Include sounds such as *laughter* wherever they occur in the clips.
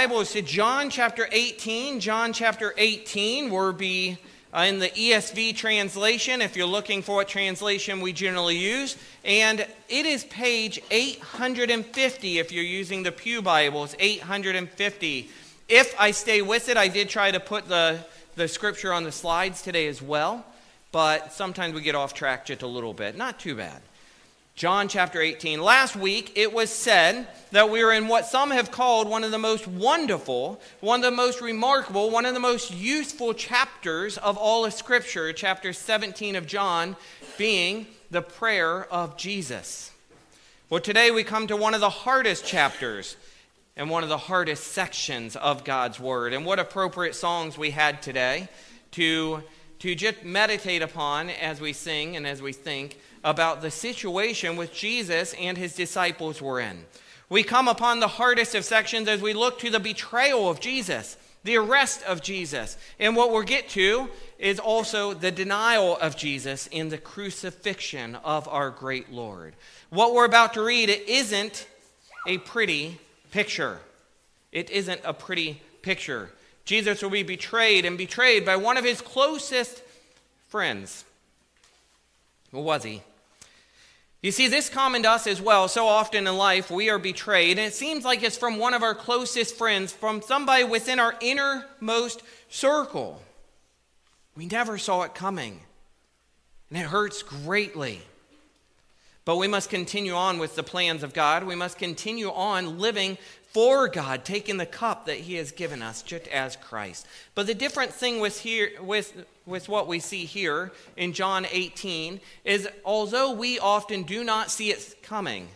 Bibles to John chapter 18. John chapter 18 will be uh, in the ESV translation, if you're looking for what translation we generally use. And it is page 850 if you're using the Pew Bibles, 850. If I stay with it, I did try to put the, the scripture on the slides today as well, but sometimes we get off track just a little bit. Not too bad. John chapter 18. Last week it was said that we are in what some have called one of the most wonderful, one of the most remarkable, one of the most useful chapters of all of Scripture, chapter 17 of John, being the prayer of Jesus. Well, today we come to one of the hardest chapters and one of the hardest sections of God's Word. And what appropriate songs we had today to, to just meditate upon as we sing and as we think about the situation which Jesus and his disciples were in. We come upon the hardest of sections as we look to the betrayal of Jesus, the arrest of Jesus. And what we'll get to is also the denial of Jesus in the crucifixion of our great Lord. What we're about to read isn't a pretty picture. It isn't a pretty picture. Jesus will be betrayed and betrayed by one of his closest friends. Who was he? You see, this common to us as well. So often in life, we are betrayed, and it seems like it's from one of our closest friends, from somebody within our innermost circle. We never saw it coming, and it hurts greatly. But we must continue on with the plans of God. We must continue on living for God, taking the cup that He has given us, just as Christ. But the different thing with, here, with, with what we see here in John 18 is although we often do not see it coming,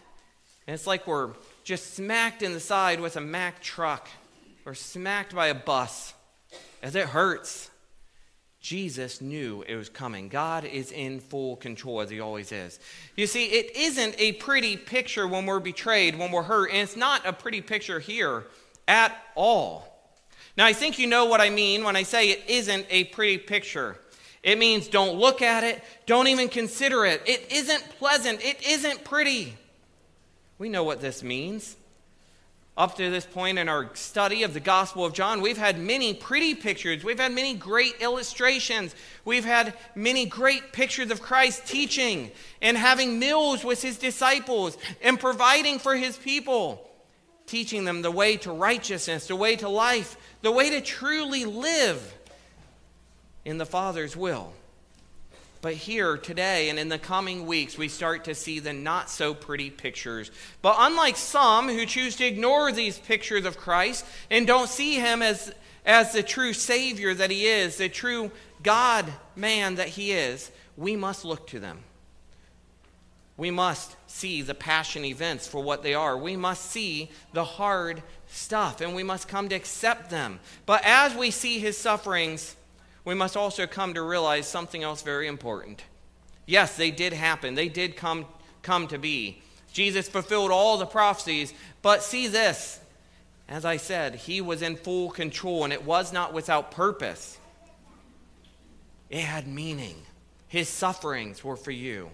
and it's like we're just smacked in the side with a Mack truck or smacked by a bus, as it hurts. Jesus knew it was coming. God is in full control, as He always is. You see, it isn't a pretty picture when we're betrayed, when we're hurt, and it's not a pretty picture here at all. Now, I think you know what I mean when I say it isn't a pretty picture. It means don't look at it, don't even consider it. It isn't pleasant, it isn't pretty. We know what this means. Up to this point in our study of the Gospel of John, we've had many pretty pictures. We've had many great illustrations. We've had many great pictures of Christ teaching and having meals with his disciples and providing for his people, teaching them the way to righteousness, the way to life, the way to truly live in the Father's will. But here, today, and in the coming weeks, we start to see the not so pretty pictures. But unlike some who choose to ignore these pictures of Christ and don't see him as, as the true Savior that he is, the true God man that he is, we must look to them. We must see the passion events for what they are. We must see the hard stuff, and we must come to accept them. But as we see his sufferings, we must also come to realize something else very important. Yes, they did happen, they did come, come to be. Jesus fulfilled all the prophecies, but see this. As I said, he was in full control, and it was not without purpose. It had meaning. His sufferings were for you,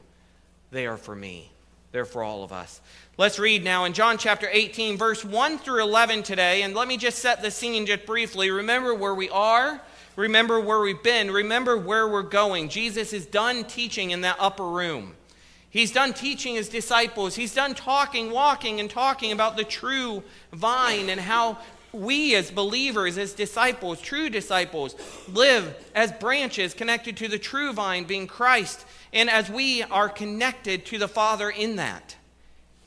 they are for me. They're for all of us. Let's read now in John chapter 18, verse 1 through 11 today. And let me just set the scene just briefly. Remember where we are Remember where we've been. Remember where we're going. Jesus is done teaching in that upper room. He's done teaching his disciples. He's done talking, walking, and talking about the true vine and how we, as believers, as disciples, true disciples, live as branches connected to the true vine, being Christ, and as we are connected to the Father in that.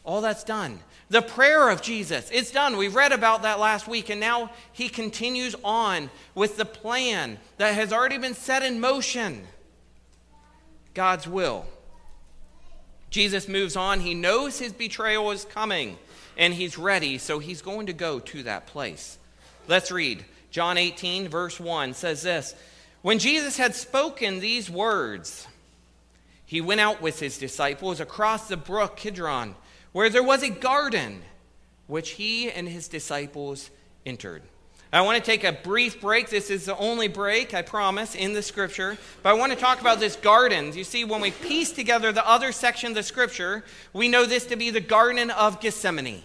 All that's done. The prayer of Jesus, it's done. We read about that last week, and now he continues on with the plan that has already been set in motion God's will. Jesus moves on. He knows his betrayal is coming, and he's ready, so he's going to go to that place. Let's read. John 18, verse 1 says this When Jesus had spoken these words, he went out with his disciples across the brook Kidron where there was a garden which he and his disciples entered. I want to take a brief break. This is the only break, I promise, in the scripture. But I want to talk about this garden. You see, when we piece together the other section of the scripture, we know this to be the Garden of Gethsemane.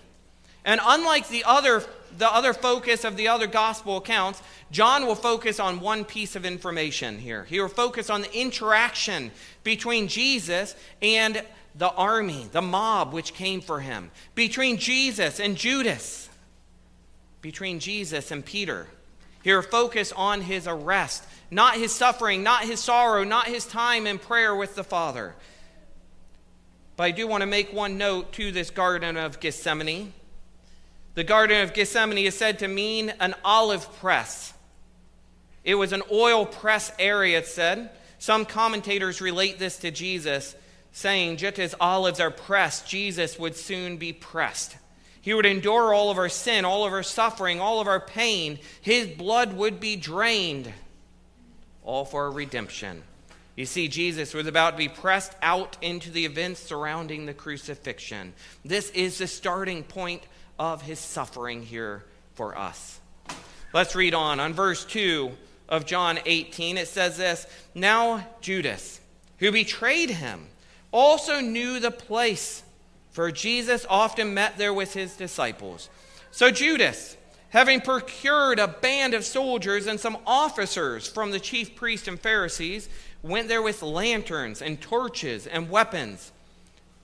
And unlike the other, the other focus of the other gospel accounts, John will focus on one piece of information here. He will focus on the interaction between Jesus and the army, the mob which came for him, between Jesus and Judas, between Jesus and Peter. Here, focus on his arrest, not his suffering, not his sorrow, not his time in prayer with the Father. But I do want to make one note to this Garden of Gethsemane. The Garden of Gethsemane is said to mean an olive press. It was an oil press area, it said. Some commentators relate this to Jesus, saying, just as olives are pressed, Jesus would soon be pressed. He would endure all of our sin, all of our suffering, all of our pain. His blood would be drained, all for our redemption. You see, Jesus was about to be pressed out into the events surrounding the crucifixion. This is the starting point of his suffering here for us. Let's read on. On verse 2 of John 18, it says this Now Judas, who betrayed him, also knew the place, for Jesus often met there with his disciples. So Judas, having procured a band of soldiers and some officers from the chief priests and Pharisees, went there with lanterns and torches and weapons.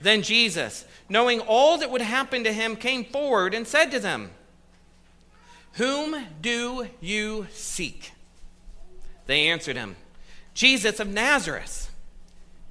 Then Jesus, knowing all that would happen to him, came forward and said to them, Whom do you seek? They answered him, Jesus of Nazareth.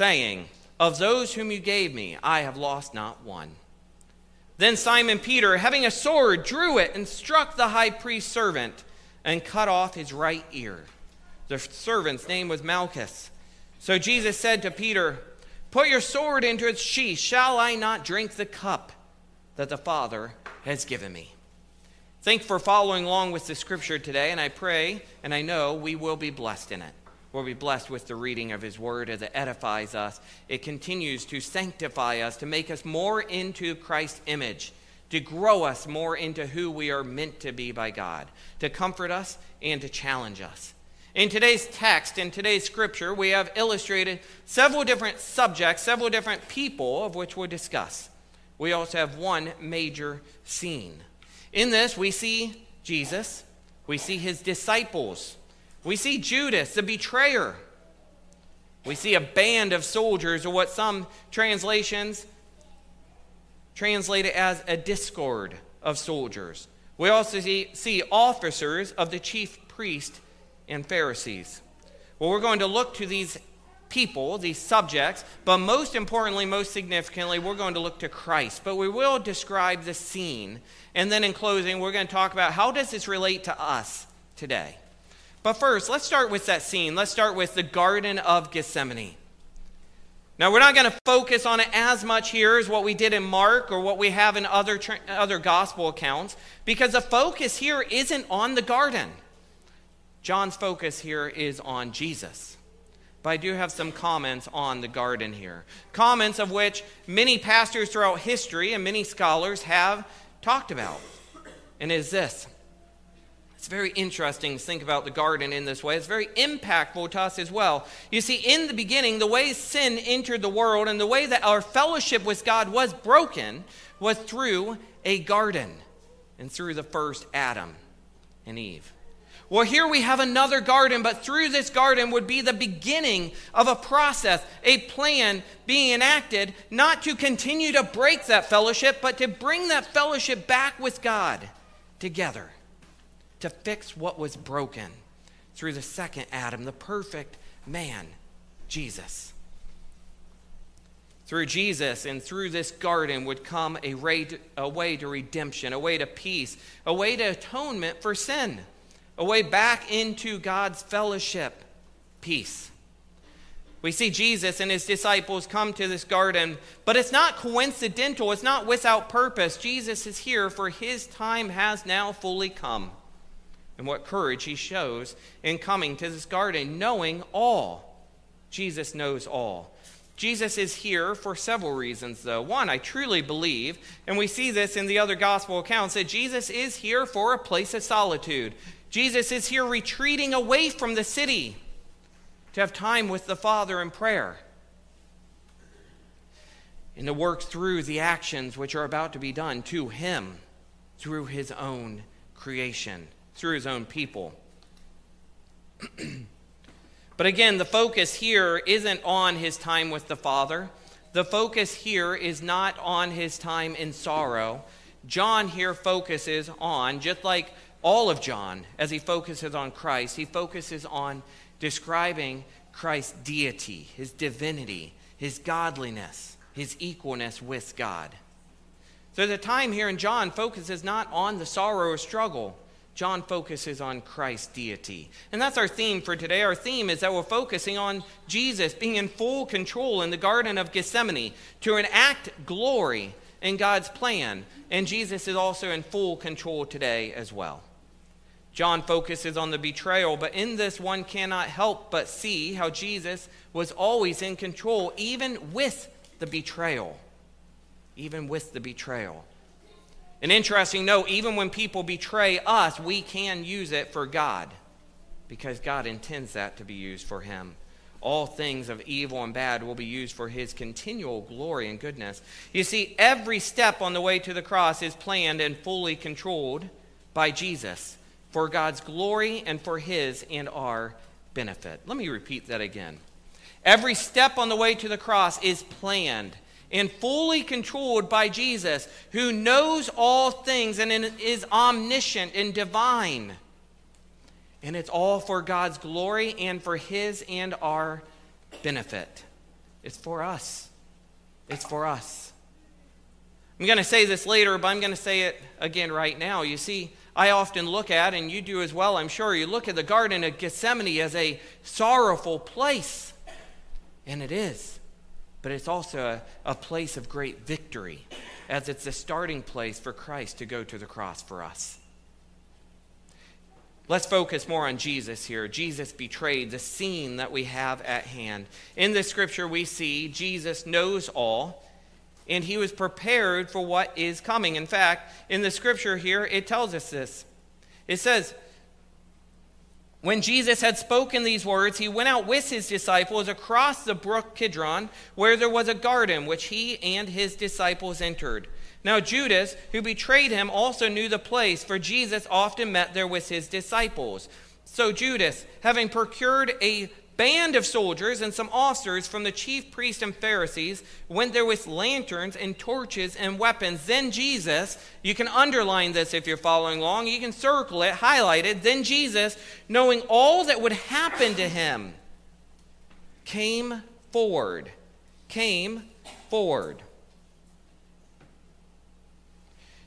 saying, Of those whom you gave me, I have lost not one. Then Simon Peter, having a sword, drew it and struck the high priest's servant and cut off his right ear. The servant's name was Malchus. So Jesus said to Peter, Put your sword into its sheath. Shall I not drink the cup that the Father has given me? Thank for following along with the scripture today, and I pray and I know we will be blessed in it. We'll be blessed with the reading of His Word as it edifies us. It continues to sanctify us, to make us more into Christ's image, to grow us more into who we are meant to be by God, to comfort us and to challenge us. In today's text, in today's scripture, we have illustrated several different subjects, several different people of which we'll discuss. We also have one major scene. In this, we see Jesus, we see his disciples, we see Judas, the betrayer. We see a band of soldiers, or what some translations translate it as a discord of soldiers. We also see, see officers of the chief priest and Pharisees. Well, we're going to look to these people, these subjects, but most importantly, most significantly, we're going to look to Christ. But we will describe the scene. And then in closing, we're going to talk about how does this relate to us today. But first, let's start with that scene. Let's start with the Garden of Gethsemane. Now, we're not going to focus on it as much here as what we did in Mark or what we have in other, other gospel accounts, because the focus here isn't on the garden. John's focus here is on Jesus. But I do have some comments on the garden here. Comments of which many pastors throughout history and many scholars have talked about. And is this. It's very interesting to think about the garden in this way. It's very impactful to us as well. You see, in the beginning, the way sin entered the world and the way that our fellowship with God was broken was through a garden and through the first Adam and Eve. Well, here we have another garden, but through this garden would be the beginning of a process, a plan being enacted, not to continue to break that fellowship, but to bring that fellowship back with God together, to fix what was broken through the second Adam, the perfect man, Jesus. Through Jesus and through this garden would come a way, to, redemption, a way to peace, a way to atonement for sin a way back into God's fellowship, peace. We see Jesus and his disciples come to this garden, but it's not coincidental, it's not without purpose. Jesus is here, for his time has now fully come. And what courage he shows in coming to this garden, knowing all. Jesus knows all. Jesus is here for several reasons, though. One, I truly believe, and we see this in the other gospel accounts, that Jesus is here for a place of solitude. Jesus is here retreating away from the city to have time with the Father in prayer and to work through the actions which are about to be done to Him through His own creation, through His own people. *clears throat* but again, the focus here isn't on His time with the Father. The focus here is not on His time in sorrow. John here focuses on, just like all of John, as he focuses on Christ, he focuses on describing Christ's deity, his divinity, his godliness, his equalness with God. So the time here in John focuses not on the sorrow or struggle. John focuses on Christ's deity. And that's our theme for today. Our theme is that we're focusing on Jesus being in full control in the Garden of Gethsemane to enact glory in God's plan. And Jesus is also in full control today as well. John focuses on the betrayal, but in this one cannot help but see how Jesus was always in control, even with the betrayal. Even with the betrayal. An interesting note even when people betray us, we can use it for God because God intends that to be used for Him. All things of evil and bad will be used for His continual glory and goodness. You see, every step on the way to the cross is planned and fully controlled by Jesus for God's glory and for His and our benefit. Let me repeat that again. Every step on the way to the cross is planned and fully controlled by Jesus, who knows all things and is omniscient and divine. And it's all for God's glory and for His and our benefit. It's for us. It's for us. I'm going to say this later, but I'm going to say it again right now. You see, I often look at, and you do as well, I'm sure, you look at the Garden of Gethsemane as a sorrowful place. And it is. But it's also a, a place of great victory, as it's the starting place for Christ to go to the cross for us. Let's focus more on Jesus here. Jesus betrayed, the scene that we have at hand. In this scripture, we see Jesus knows all and he was prepared for what is coming. In fact, in the scripture here, it tells us this. It says, when Jesus had spoken these words, he went out with his disciples across the brook Kidron, where there was a garden, which he and his disciples entered. Now, Judas, who betrayed him, also knew the place, for Jesus often met there with his disciples. So, Judas, having procured a band of soldiers and some officers from the chief priests and Pharisees went there with lanterns and torches and weapons. Then Jesus, you can underline this if you're following along, you can circle it, highlight it. Then Jesus, knowing all that would happen to him, came forward. Came forward.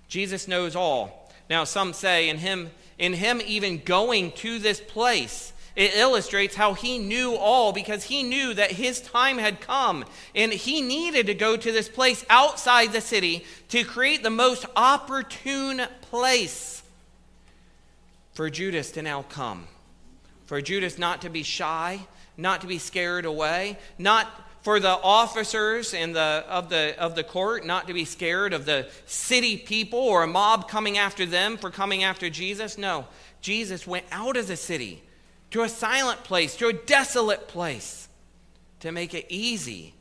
Jesus knows all. Now, some say in him, in him even going to this place, it illustrates how he knew all because he knew that his time had come and he needed to go to this place outside the city to create the most opportune place for Judas to now come. For Judas not to be shy, not to be scared away, not for the officers and the, of, the, of the court not to be scared of the city people or a mob coming after them for coming after Jesus. No, Jesus went out of the city to a silent place, to a desolate place, to make it easy.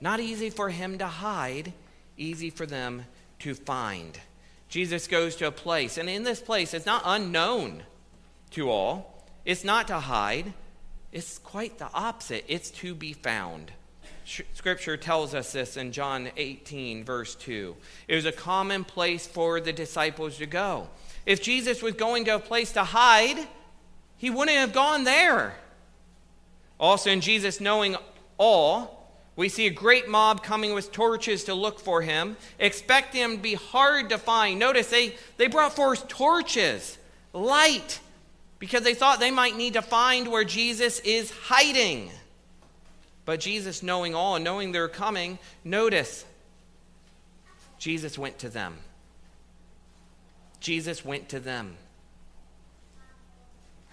Not easy for him to hide, easy for them to find. Jesus goes to a place, and in this place, it's not unknown to all. It's not to hide, it's quite the opposite. It's to be found. Scripture tells us this in John 18, verse 2. It was a common place for the disciples to go. If Jesus was going to a place to hide, he wouldn't have gone there. Also, in Jesus knowing all, we see a great mob coming with torches to look for him, expect him to be hard to find. Notice they, they brought forth torches, light, because they thought they might need to find where Jesus is hiding. But Jesus, knowing all and knowing they're coming, notice Jesus went to them. Jesus went to them.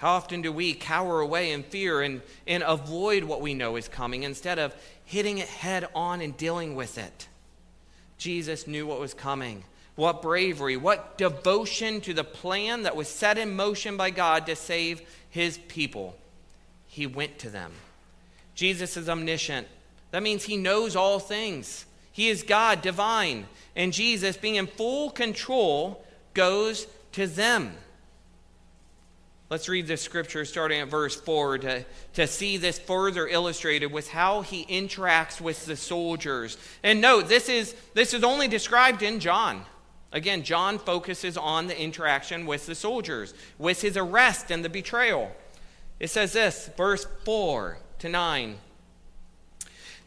How often do we cower away in fear and, and avoid what we know is coming instead of hitting it head on and dealing with it? Jesus knew what was coming. What bravery, what devotion to the plan that was set in motion by God to save his people. He went to them. Jesus is omniscient. That means he knows all things. He is God, divine. And Jesus, being in full control, goes to them. Let's read the scripture starting at verse 4 to, to see this further illustrated with how he interacts with the soldiers. And note, this is, this is only described in John. Again, John focuses on the interaction with the soldiers, with his arrest and the betrayal. It says this, verse 4 to 9.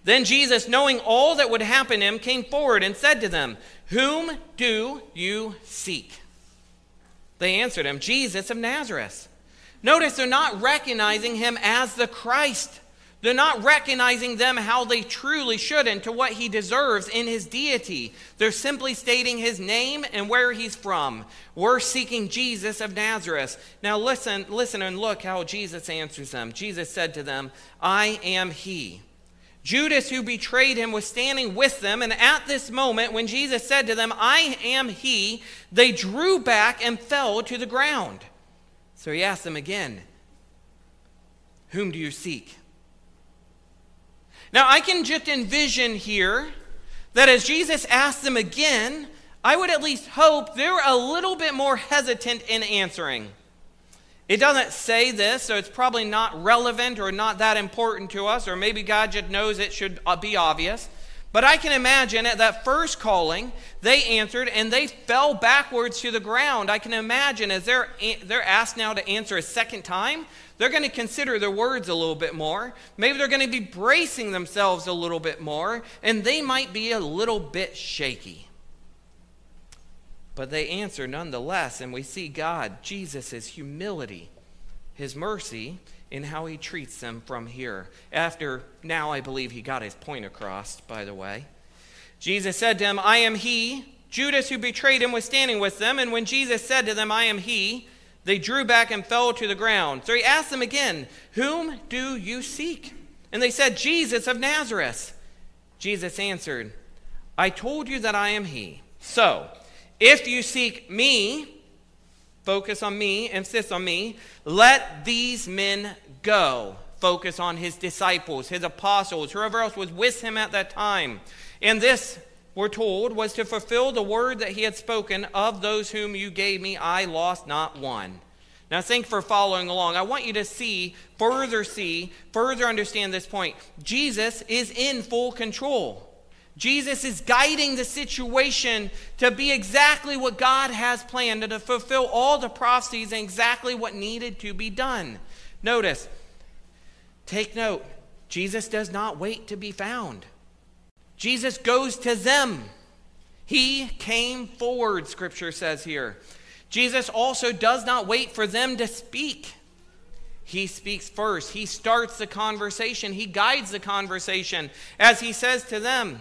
Then Jesus, knowing all that would happen to him, came forward and said to them, Whom do you seek? They answered him, Jesus of Nazareth. Notice they're not recognizing him as the Christ. They're not recognizing them how they truly should and to what he deserves in his deity. They're simply stating his name and where he's from. We're seeking Jesus of Nazareth. Now listen, listen and look how Jesus answers them. Jesus said to them, I am he. Judas, who betrayed him, was standing with them, and at this moment, when Jesus said to them, I am he, they drew back and fell to the ground. So he asked them again, Whom do you seek? Now, I can just envision here that as Jesus asked them again, I would at least hope they're a little bit more hesitant in answering. It doesn't say this, so it's probably not relevant or not that important to us, or maybe God just knows it should uh, be obvious. But I can imagine at that first calling, they answered and they fell backwards to the ground. I can imagine as they're, they're asked now to answer a second time, they're going to consider their words a little bit more. Maybe they're going to be bracing themselves a little bit more, and they might be a little bit shaky. But they answer nonetheless, and we see God, Jesus' his humility, his mercy, in how he treats them from here. After now, I believe he got his point across, by the way. Jesus said to him, I am he. Judas, who betrayed him, was standing with them, and when Jesus said to them, I am he, they drew back and fell to the ground. So he asked them again, Whom do you seek? And they said, Jesus of Nazareth. Jesus answered, I told you that I am he. So, if you seek me, focus on me, insist on me, let these men go. Focus on his disciples, his apostles, whoever else was with him at that time. And this we're told, was to fulfill the word that he had spoken of those whom you gave me, I lost not one. Now, thank for following along. I want you to see, further see, further understand this point. Jesus is in full control. Jesus is guiding the situation to be exactly what God has planned and to fulfill all the prophecies and exactly what needed to be done. Notice, take note, Jesus does not wait to be found. Jesus goes to them. He came forward, scripture says here. Jesus also does not wait for them to speak. He speaks first. He starts the conversation. He guides the conversation as he says to them,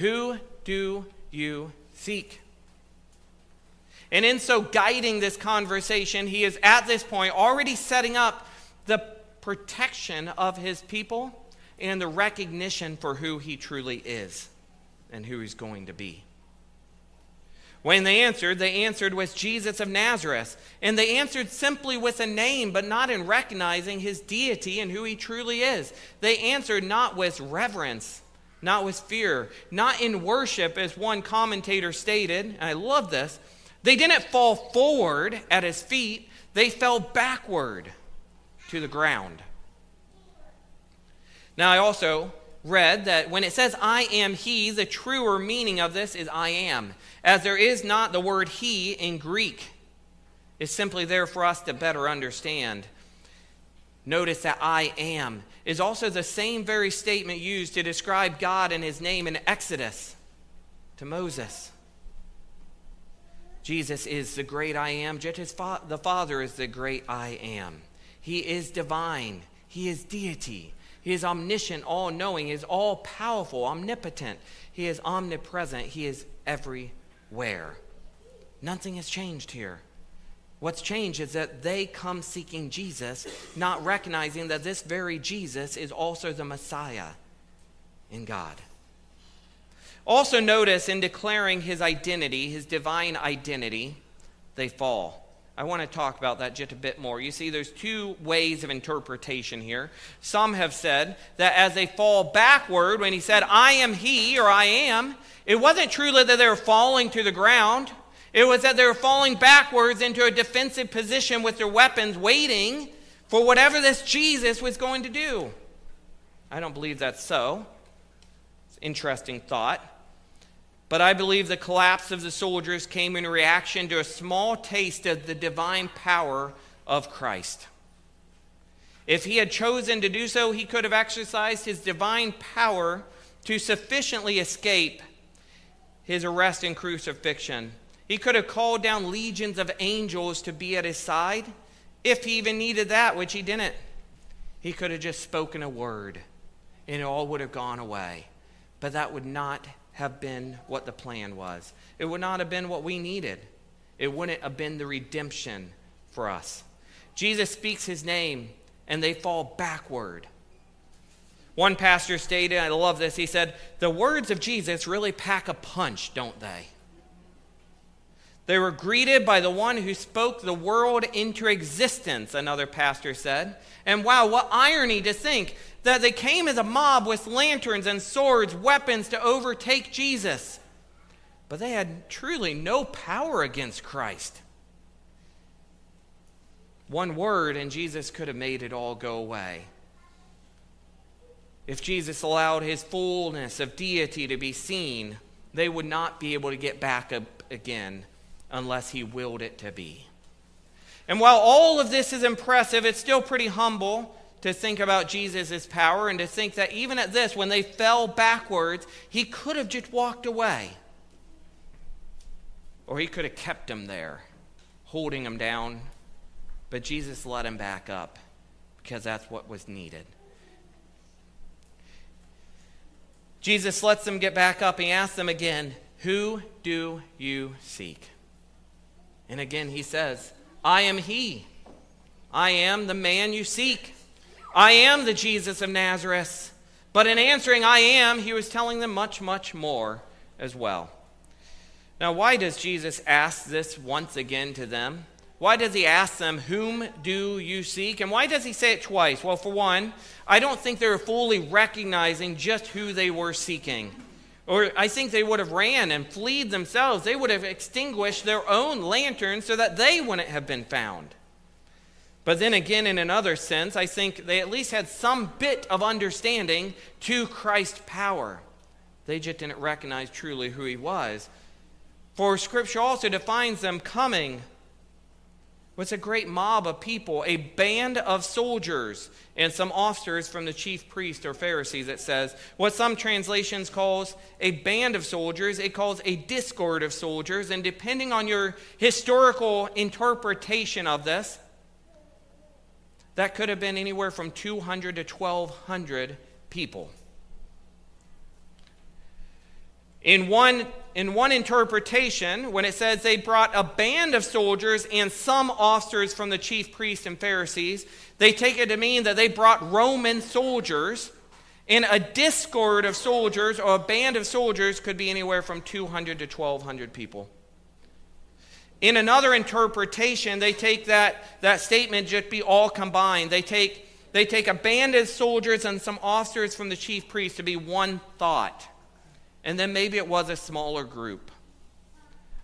Who do you seek? And in so guiding this conversation, he is at this point already setting up the protection of his people and the recognition for who he truly is and who he's going to be. When they answered, they answered with Jesus of Nazareth. And they answered simply with a name, but not in recognizing his deity and who he truly is. They answered not with reverence, not with fear, not in worship, as one commentator stated. And I love this. They didn't fall forward at his feet, they fell backward to the ground. Now, I also read that when it says I am he, the truer meaning of this is I am, as there is not the word he in Greek. It's simply there for us to better understand. Notice that I am is also the same very statement used to describe God and his name in Exodus to Moses. Jesus is the great I am, just as the Father is the great I am. He is divine, He is deity. He is omniscient, all knowing. He is all powerful, omnipotent. He is omnipresent. He is everywhere. Nothing has changed here. What's changed is that they come seeking Jesus, not recognizing that this very Jesus is also the Messiah in God. Also, notice in declaring his identity, his divine identity, they fall. I want to talk about that just a bit more. You see, there's two ways of interpretation here. Some have said that as they fall backward, when he said, I am he or I am, it wasn't truly that they were falling to the ground. It was that they were falling backwards into a defensive position with their weapons, waiting for whatever this Jesus was going to do. I don't believe that's so. It's an interesting thought. But I believe the collapse of the soldiers came in reaction to a small taste of the divine power of Christ. If he had chosen to do so, he could have exercised his divine power to sufficiently escape his arrest and crucifixion. He could have called down legions of angels to be at his side if he even needed that, which he didn't. He could have just spoken a word and it all would have gone away. But that would not have been what the plan was. It would not have been what we needed. It wouldn't have been the redemption for us. Jesus speaks his name and they fall backward. One pastor stated, I love this, he said, The words of Jesus really pack a punch, don't they? They were greeted by the one who spoke the world into existence, another pastor said. And wow, what irony to think that they came as a mob with lanterns and swords, weapons to overtake Jesus. But they had truly no power against Christ. One word, and Jesus could have made it all go away. If Jesus allowed his fullness of deity to be seen, they would not be able to get back up again unless he willed it to be. And while all of this is impressive, it's still pretty humble to think about Jesus' power and to think that even at this, when they fell backwards, he could have just walked away. Or he could have kept them there, holding them down. But Jesus let him back up because that's what was needed. Jesus lets them get back up. He asks them again, Who do you seek? And again, he says, I am he. I am the man you seek. I am the Jesus of Nazareth. But in answering, I am, he was telling them much, much more as well. Now, why does Jesus ask this once again to them? Why does he ask them, Whom do you seek? And why does he say it twice? Well, for one, I don't think they were fully recognizing just who they were seeking. Or I think they would have ran and fled themselves. They would have extinguished their own lanterns so that they wouldn't have been found. But then again, in another sense, I think they at least had some bit of understanding to Christ's power. They just didn't recognize truly who he was. For Scripture also defines them coming was a great mob of people, a band of soldiers, and some officers from the chief priest or Pharisees, it says. What some translations calls a band of soldiers, it calls a discord of soldiers, and depending on your historical interpretation of this, that could have been anywhere from 200 to 1,200 people. In one, in one interpretation, when it says they brought a band of soldiers and some officers from the chief priests and Pharisees, they take it to mean that they brought Roman soldiers. And a discord of soldiers or a band of soldiers could be anywhere from 200 to 1,200 people. In another interpretation, they take that, that statement just be all combined. They take, they take a band of soldiers and some officers from the chief priests to be one thought. And then maybe it was a smaller group.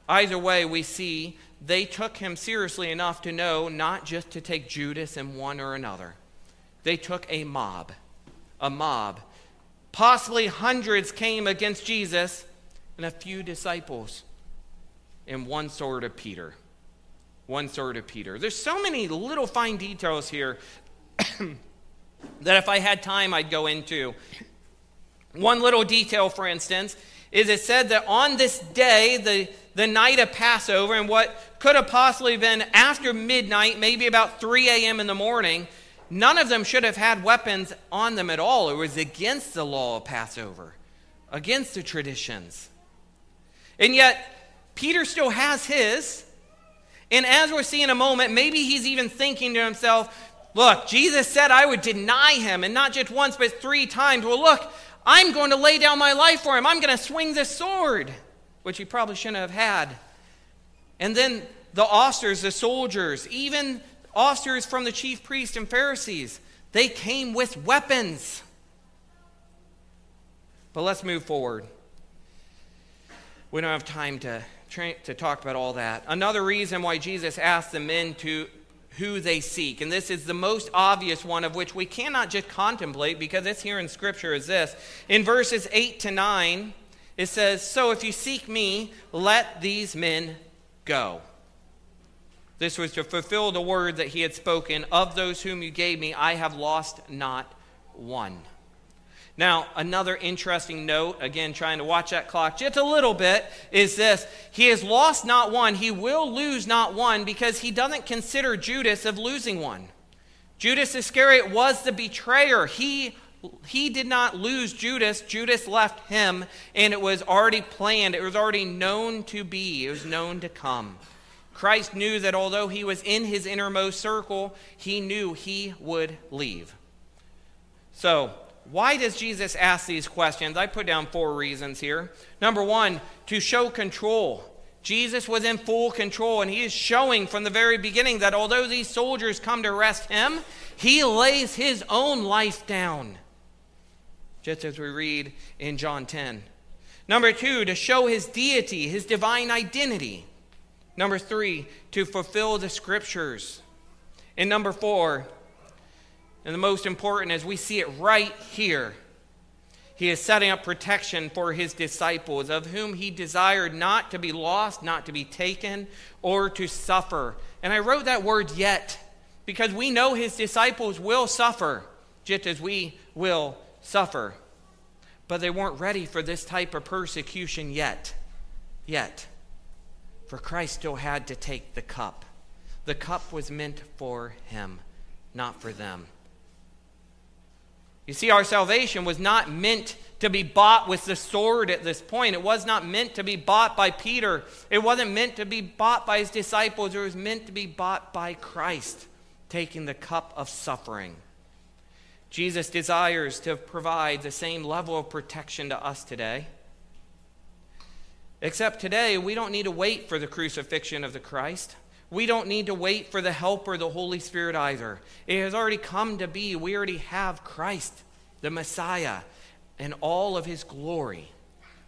Either way, we see they took him seriously enough to know not just to take Judas and one or another. They took a mob. A mob. Possibly hundreds came against Jesus and a few disciples. And one sword of Peter. One sword of Peter. There's so many little fine details here *coughs* that if I had time, I'd go into. One little detail, for instance, is it said that on this day, the, the night of Passover, and what could have possibly been after midnight, maybe about 3 a.m. in the morning, none of them should have had weapons on them at all. It was against the law of Passover, against the traditions. And yet, Peter still has his. And as we're seeing a moment, maybe he's even thinking to himself, look, Jesus said I would deny him, and not just once, but three times. Well, look, I'm going to lay down my life for him. I'm going to swing this sword, which he probably shouldn't have had. And then the officers, the soldiers, even officers from the chief priests and Pharisees, they came with weapons. But let's move forward. We don't have time to, to talk about all that. Another reason why Jesus asked the men to who they seek, and this is the most obvious one of which we cannot just contemplate because it's here in Scripture, is this. In verses 8 to 9, it says, So if you seek me, let these men go. This was to fulfill the word that he had spoken Of those whom you gave me, I have lost not one. Now, another interesting note, again, trying to watch that clock just a little bit, is this. He has lost not one. He will lose not one because he doesn't consider Judas of losing one. Judas Iscariot was the betrayer. He, he did not lose Judas. Judas left him, and it was already planned. It was already known to be, it was known to come. Christ knew that although he was in his innermost circle, he knew he would leave. So, why does Jesus ask these questions? I put down four reasons here. Number one, to show control. Jesus was in full control, and he is showing from the very beginning that although these soldiers come to arrest him, he lays his own life down, just as we read in John 10. Number two, to show his deity, his divine identity. Number three, to fulfill the scriptures. And number four, and the most important is we see it right here. He is setting up protection for his disciples, of whom he desired not to be lost, not to be taken, or to suffer. And I wrote that word yet because we know his disciples will suffer, just as we will suffer. But they weren't ready for this type of persecution yet. Yet. For Christ still had to take the cup. The cup was meant for him, not for them. You see, our salvation was not meant to be bought with the sword at this point. It was not meant to be bought by Peter. It wasn't meant to be bought by his disciples. It was meant to be bought by Christ, taking the cup of suffering. Jesus desires to provide the same level of protection to us today. Except today, we don't need to wait for the crucifixion of the Christ. We don't need to wait for the Helper, the Holy Spirit either. It has already come to be. We already have Christ, the Messiah, and all of his glory.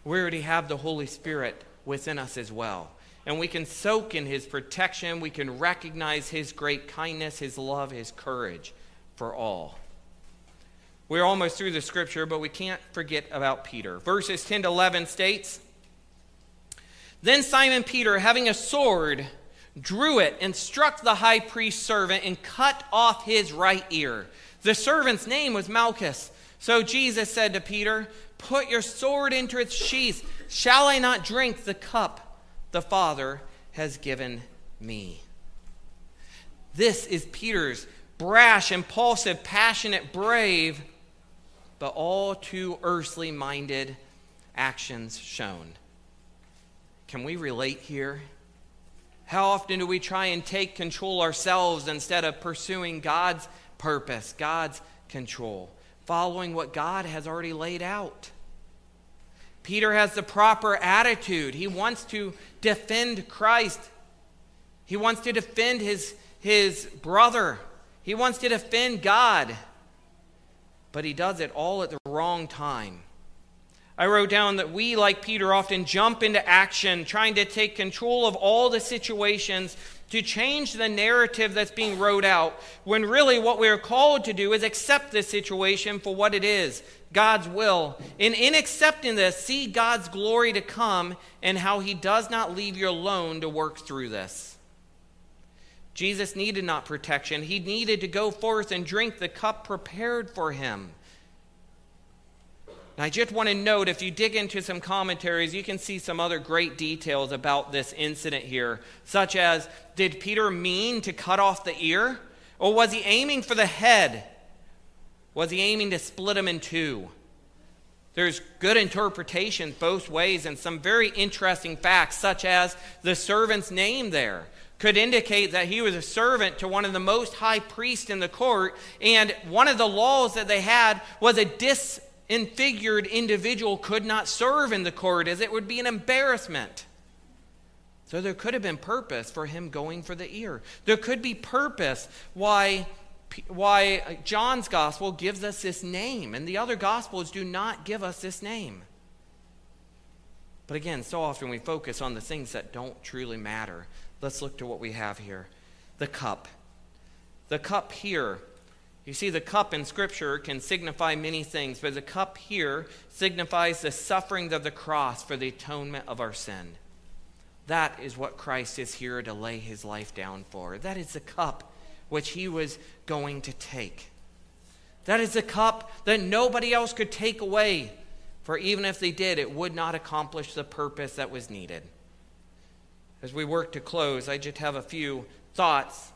We already have the Holy Spirit within us as well. And we can soak in his protection. We can recognize his great kindness, his love, his courage for all. We're almost through the scripture, but we can't forget about Peter. Verses 10 to 11 states Then Simon Peter, having a sword, drew it and struck the high priest's servant and cut off his right ear. The servant's name was Malchus. So Jesus said to Peter, Put your sword into its sheath. Shall I not drink the cup the Father has given me? This is Peter's brash, impulsive, passionate, brave, but all too earthly minded actions shown. Can we relate here? How often do we try and take control ourselves instead of pursuing God's purpose, God's control, following what God has already laid out? Peter has the proper attitude. He wants to defend Christ. He wants to defend his, his brother. He wants to defend God. But he does it all at the wrong time. I wrote down that we, like Peter, often jump into action, trying to take control of all the situations to change the narrative that's being wrote out, when really what we are called to do is accept this situation for what it is God's will. And in accepting this, see God's glory to come and how He does not leave you alone to work through this. Jesus needed not protection, He needed to go forth and drink the cup prepared for Him. And I just want to note if you dig into some commentaries, you can see some other great details about this incident here, such as did Peter mean to cut off the ear? Or was he aiming for the head? Was he aiming to split him in two? There's good interpretations both ways, and some very interesting facts, such as the servant's name there could indicate that he was a servant to one of the most high priests in the court, and one of the laws that they had was a disfigured individual could not serve in the court, as it would be an embarrassment. So there could have been purpose for him going for the ear. There could be purpose why why uh, John's gospel gives us this name, and the other gospels do not give us this name. But again, so often we focus on the things that don't truly matter. Let's look to what we have here the cup. The cup here, you see, the cup in Scripture can signify many things, but the cup here signifies the sufferings of the cross for the atonement of our sin. That is what Christ is here to lay his life down for. That is the cup which he was going to take. That is the cup that nobody else could take away, for even if they did, it would not accomplish the purpose that was needed. As we work to close, I just have a few thoughts,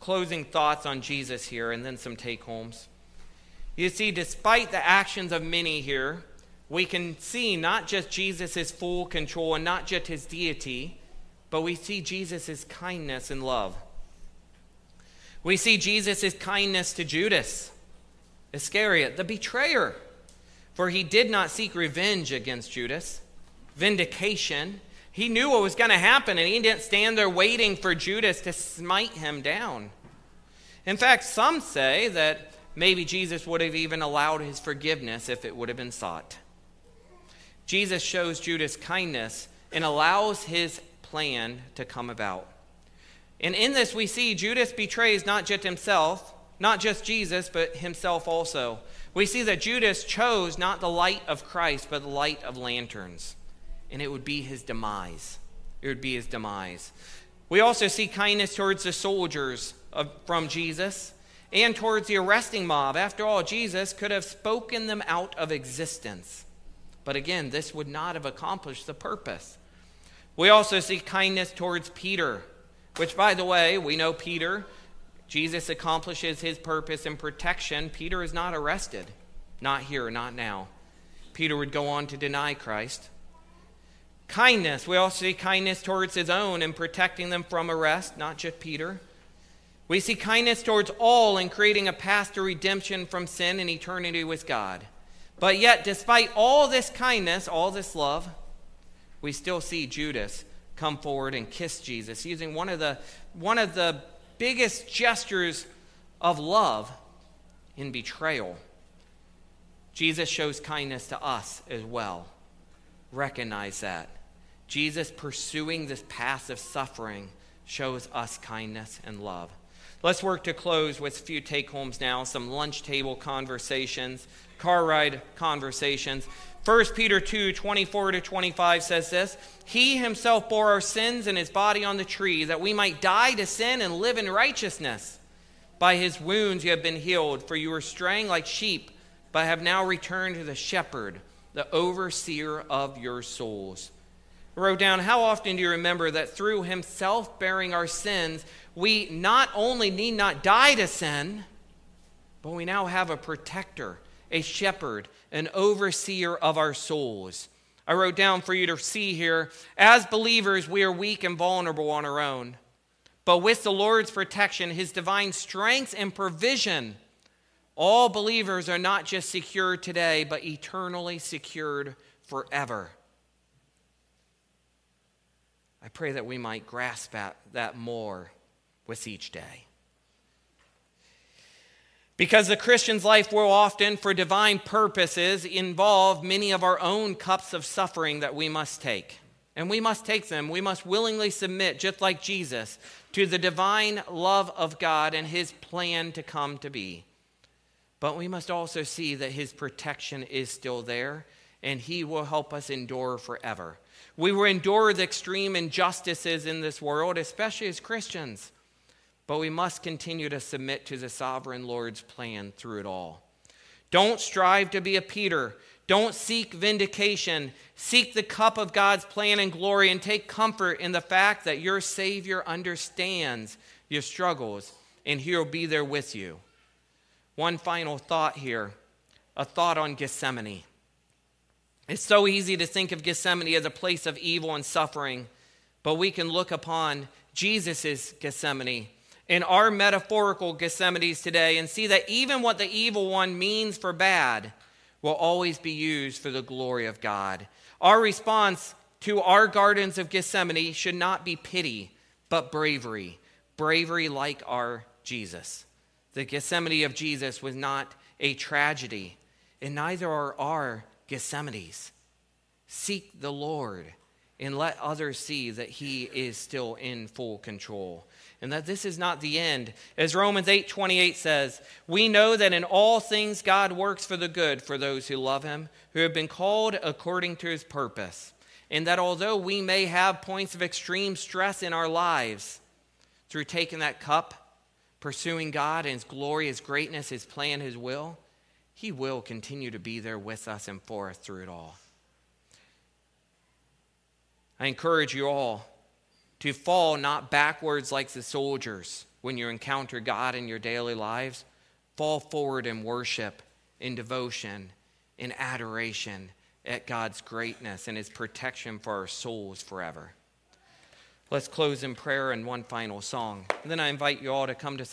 closing thoughts on Jesus here, and then some take homes. You see, despite the actions of many here, we can see not just Jesus' full control and not just his deity, but we see Jesus' kindness and love. We see Jesus' kindness to Judas Iscariot, the betrayer, for he did not seek revenge against Judas, vindication. He knew what was going to happen, and he didn't stand there waiting for Judas to smite him down. In fact, some say that maybe Jesus would have even allowed his forgiveness if it would have been sought. Jesus shows Judas kindness and allows his plan to come about. And in this, we see Judas betrays not just himself, not just Jesus, but himself also. We see that Judas chose not the light of Christ, but the light of lanterns. And it would be his demise. It would be his demise. We also see kindness towards the soldiers of, from Jesus and towards the arresting mob. After all, Jesus could have spoken them out of existence. But again, this would not have accomplished the purpose. We also see kindness towards Peter which, by the way, we know Peter, Jesus accomplishes his purpose and protection. Peter is not arrested. Not here, not now. Peter would go on to deny Christ. Kindness. We also see kindness towards his own in protecting them from arrest, not just Peter. We see kindness towards all in creating a path to redemption from sin and eternity with God. But yet, despite all this kindness, all this love, we still see Judas come forward and kiss Jesus, using one of the, one of the biggest gestures of love in betrayal. Jesus shows kindness to us as well. Recognize that. Jesus pursuing this path of suffering shows us kindness and love. Let's work to close with a few take homes now, some lunch table conversations, car ride conversations. 1 Peter 2 24 to 25 says this He himself bore our sins in his body on the tree, that we might die to sin and live in righteousness. By his wounds you have been healed, for you were straying like sheep, but have now returned to the shepherd, the overseer of your souls. I wrote down, How often do you remember that through himself bearing our sins, we not only need not die to sin, but we now have a protector, a shepherd, an overseer of our souls. I wrote down for you to see here as believers, we are weak and vulnerable on our own. But with the Lord's protection, his divine strength and provision, all believers are not just secured today, but eternally secured forever. I pray that we might grasp at that more with each day. Because the Christian's life will often, for divine purposes, involve many of our own cups of suffering that we must take. And we must take them. We must willingly submit, just like Jesus, to the divine love of God and his plan to come to be. But we must also see that his protection is still there and he will help us endure forever. We will endure the extreme injustices in this world, especially as Christians. But we must continue to submit to the sovereign Lord's plan through it all. Don't strive to be a Peter. Don't seek vindication. Seek the cup of God's plan and glory and take comfort in the fact that your Savior understands your struggles and He'll be there with you. One final thought here a thought on Gethsemane. It's so easy to think of Gethsemane as a place of evil and suffering, but we can look upon Jesus' Gethsemane in our metaphorical Gethsemanes today and see that even what the evil one means for bad will always be used for the glory of God. Our response to our gardens of Gethsemane should not be pity, but bravery. Bravery like our Jesus. The Gethsemane of Jesus was not a tragedy, and neither are our Gethsemanes. Seek the Lord and let others see that he is still in full control and that this is not the end. As Romans 8:28 says, we know that in all things God works for the good for those who love him, who have been called according to his purpose. And that although we may have points of extreme stress in our lives, through taking that cup, pursuing God and his glory, his greatness, his plan, his will, he will continue to be there with us and for us through it all. I encourage you all to fall not backwards like the soldiers when you encounter God in your daily lives. Fall forward in worship, in devotion, in adoration at God's greatness and his protection for our souls forever. Let's close in prayer and one final song. And then I invite you all to come to